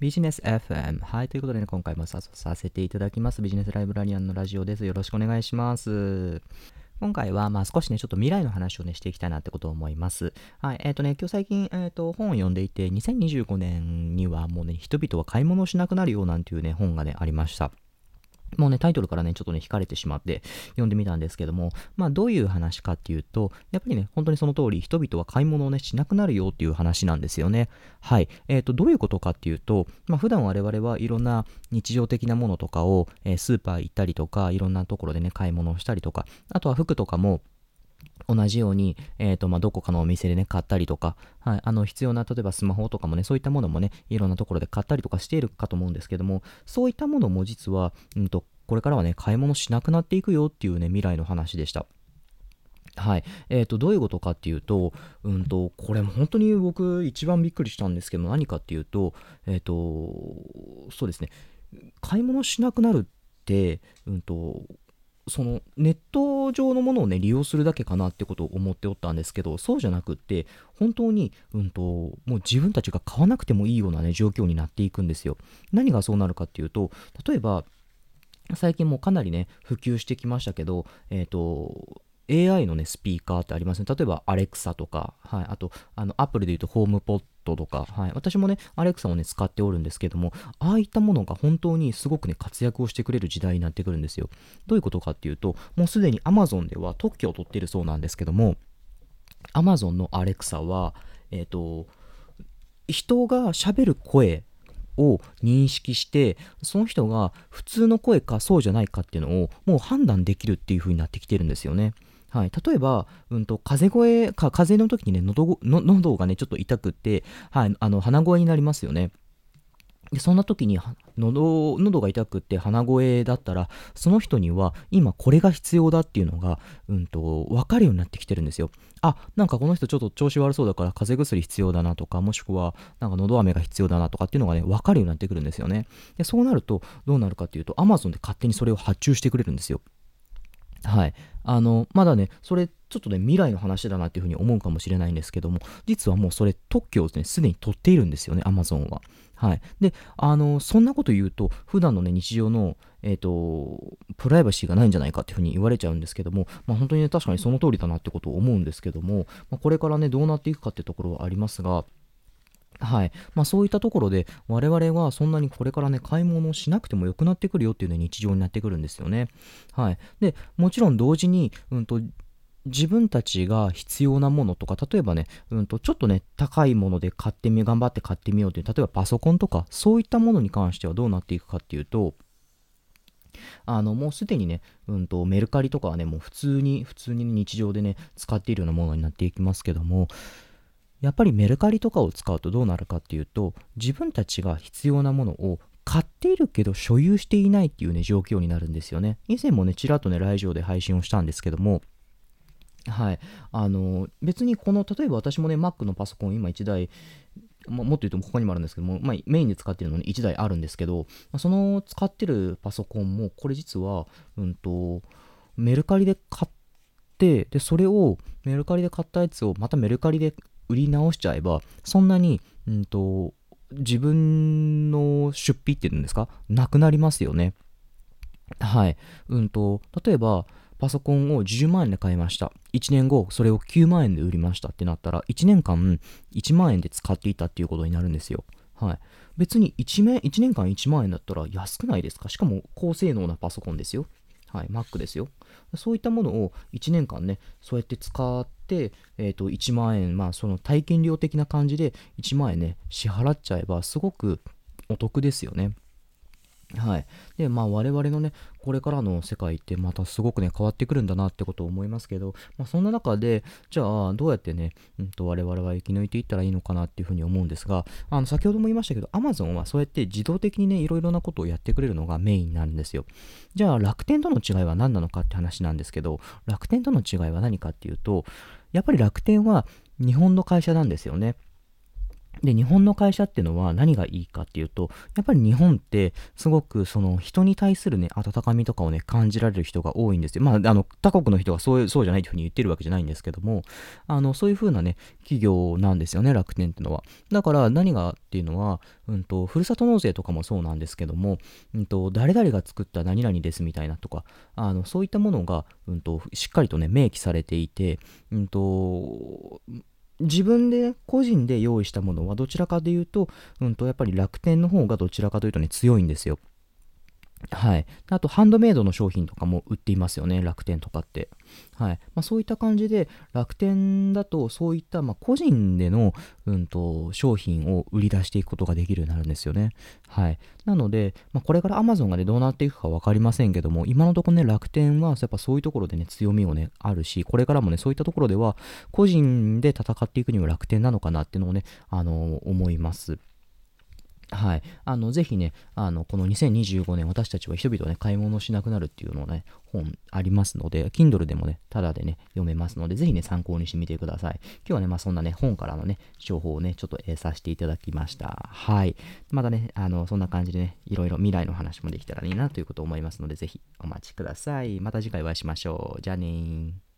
ビジネス FM。はい。ということでね、今回もささせていただきます。ビジネスライブラリアンのラジオです。よろしくお願いします。今回は、まあ少しね、ちょっと未来の話をね、していきたいなってことを思います。はい。えっ、ー、とね、今日最近、えっ、ー、と、本を読んでいて、2025年にはもうね、人々は買い物をしなくなるよなんていうね、本がね、ありました。もうね、タイトルからね、ちょっとね、惹かれてしまって読んでみたんですけども、まあ、どういう話かっていうと、やっぱりね、本当にその通り、人々は買い物をね、しなくなるよっていう話なんですよね。はい。えっ、ー、と、どういうことかっていうと、まあ、普段我々はいろんな日常的なものとかを、えー、スーパー行ったりとか、いろんなところでね、買い物をしたりとか、あとは服とかも、同じように、えっ、ー、と、まあ、どこかのお店でね、買ったりとか、はい、あの、必要な、例えばスマホとかもね、そういったものもね、いろんなところで買ったりとかしているかと思うんですけども、そういったものも実は、うんと、これからはね、買い物しなくなっていくよっていうね、未来の話でした。はい。えっ、ー、と、どういうことかっていうと、うんと、これ本当に僕一番びっくりしたんですけど、何かっていうと、えっ、ー、と、そうですね、買い物しなくなるって、うんと、そのネット上のものをね利用するだけかなってことを思っておったんですけどそうじゃなくって本当に、うんと、もう自分たちが買わなくてもいいようなね状況になっていくんですよ何がそうなるかっていうと例えば最近もかなりね普及してきましたけどえっ、ー、と AI のね、スピーカーってありますね。例えば、アレクサとか、はい、あと、あの、アプリで言うと、ホームポットとか、はい、私もね、アレクサをね、使っておるんですけども、ああいったものが本当にすごくね、活躍をしてくれる時代になってくるんですよ。どういうことかっていうと、もうすでに Amazon では特許を取っているそうなんですけども、Amazon のアレクサは、えっ、ー、と、人が喋る声を認識してその人が普通の声かそうじゃないかっていうのをもう判断できるっていう風になってきてるんですよね。はい、例えば、うんと、風邪声か、風邪の時にね、喉喉がね、ちょっと痛くて、はい、あの鼻声になりますよね。でそんな時に喉喉が痛くって鼻声だったらその人には今これが必要だっていうのが、うんと、分かるようになってきてるんですよ。あなんかこの人ちょっと調子悪そうだから風邪薬必要だなとかもしくはなんか喉飴が必要だなとかっていうのがね分かるようになってくるんですよね。でそうなるとどうなるかっていうと Amazon で勝手にそれを発注してくれるんですよ。はい。あの、まだね、それ、ちょっとね、未来の話だなっていうふうに思うかもしれないんですけども、実はもうそれ、特許をね、すでに取っているんですよね、Amazon は。はい。で、あの、そんなこと言うと、普段のね、日常の、えっ、ー、と、プライバシーがないんじゃないかっていうふうに言われちゃうんですけども、まあ本当にね、確かにその通りだなってことを思うんですけども、まあ、これからね、どうなっていくかっていうところはありますが、はい。まあそういったところで我々はそんなにこれからね、買い物をしなくてもよくなってくるよっていうね、日常になってくるんですよね。はい。で、もちろん同時に、うんと、自分たちが必要なものとか、例えばね、うんと、ちょっとね、高いもので買ってみ、頑張って買ってみようという、例えばパソコンとか、そういったものに関してはどうなっていくかっていうと、あの、もうすでにね、うんと、メルカリとかはね、もう普通に、普通に日常でね、使っているようなものになっていきますけども、やっぱりメルカリとかを使うとどうなるかっていうと自分たちが必要なものを買っているけど所有していないっていうね状況になるんですよね以前もねちらっとねラジオで配信をしたんですけどもはい。あの、別にこの、例えば私もね、Mac のパソコン今1台、まもっと言うとここにもあるんですけども、まあ、メインで使ってるのに1台あるんですけど、まあ、その使ってるパソコンも、これ実は、うんと、メルカリで買って、で、それをメルカリで買ったやつをまたメルカリで売り直しちゃえば、そんなに、うんと、自分の出費っていうんですか？なくなりますよね。はい。うんと、例えば、パソコンを10万円で買いました。1年後、それを9万円で売りましたってなったら、1年間1万円で使っていたっていうことになるんですよ。はい。別に 1, 1年間1万円だったら安くないですか？しかも高性能なパソコンですよ。はい、Mac ですよ。そういったものを1年間ね、そうやって使って、えっ、ー、と、1万円、まあ、その体験料的な感じで1万円ね、支払っちゃえば、すごくお得ですよね。はい。で、まあ我々のね、これからの世界ってまたすごくね、変わってくるんだなってことを思いますけど、まあそんな中で、じゃあどうやってね、うんと我々は生き抜いていったらいいのかなっていうふうに思うんですが、あの先ほども言いましたけど、Amazon はそうやって自動的にね、いろいろなことをやってくれるのがメインなんですよ。じゃあ楽天との違いは何なのかって話なんですけど、楽天との違いは何かっていうと、やっぱり楽天は日本の会社なんですよね。で、日本の会社っていうのは何がいいかっていうと、やっぱり日本ってすごくその人に対するね、温かみとかをね、感じられる人が多いんですよ。まあ、あの、他国の人がそうそうじゃないというふうに言ってるわけじゃないんですけども、あの、そういう風なね、企業なんですよね、楽天っていうのは。だから何がっていうのは、うんと、ふるさと納税とかもそうなんですけども、うんと、誰々が作った何々ですみたいなとか、あの、そういったものが、うんと、しっかりとね、明記されていて、うんと、自分で個人で用意したものはどちらかというと、うんと、やっぱり楽天の方がどちらかというとね、強いんですよ。はい。あと、ハンドメイドの商品とかも売っていますよね、楽天とかって。はい。まあ、そういった感じで、楽天だと、そういった、まあ、個人での、うんと、商品を売り出していくことができるようになるんですよね。はい。なので、まあ、これから Amazon がね、どうなっていくか分かりませんけども、今のところね、楽天は、やっぱそういうところでね、強みをね、あるし、これからもね、そういったところでは、個人で戦っていくには楽天なのかなっていうのをね、あのー、思います。はい。あの、ぜひね、あの、この2025年、私たちは人々ね、買い物しなくなるっていうのをね、本ありますので、Kindle でもね、ただでね、読めますので、ぜひね、参考にしてみてください。今日はね、まあそんなね、本からのね、情報をね、ちょっと、えー、させていただきました。はい。またね、あの、そんな感じでね、いろいろ未来の話もできたらいいなということを思いますので、ぜひお待ちください。また次回お会いしましょう。じゃあねー。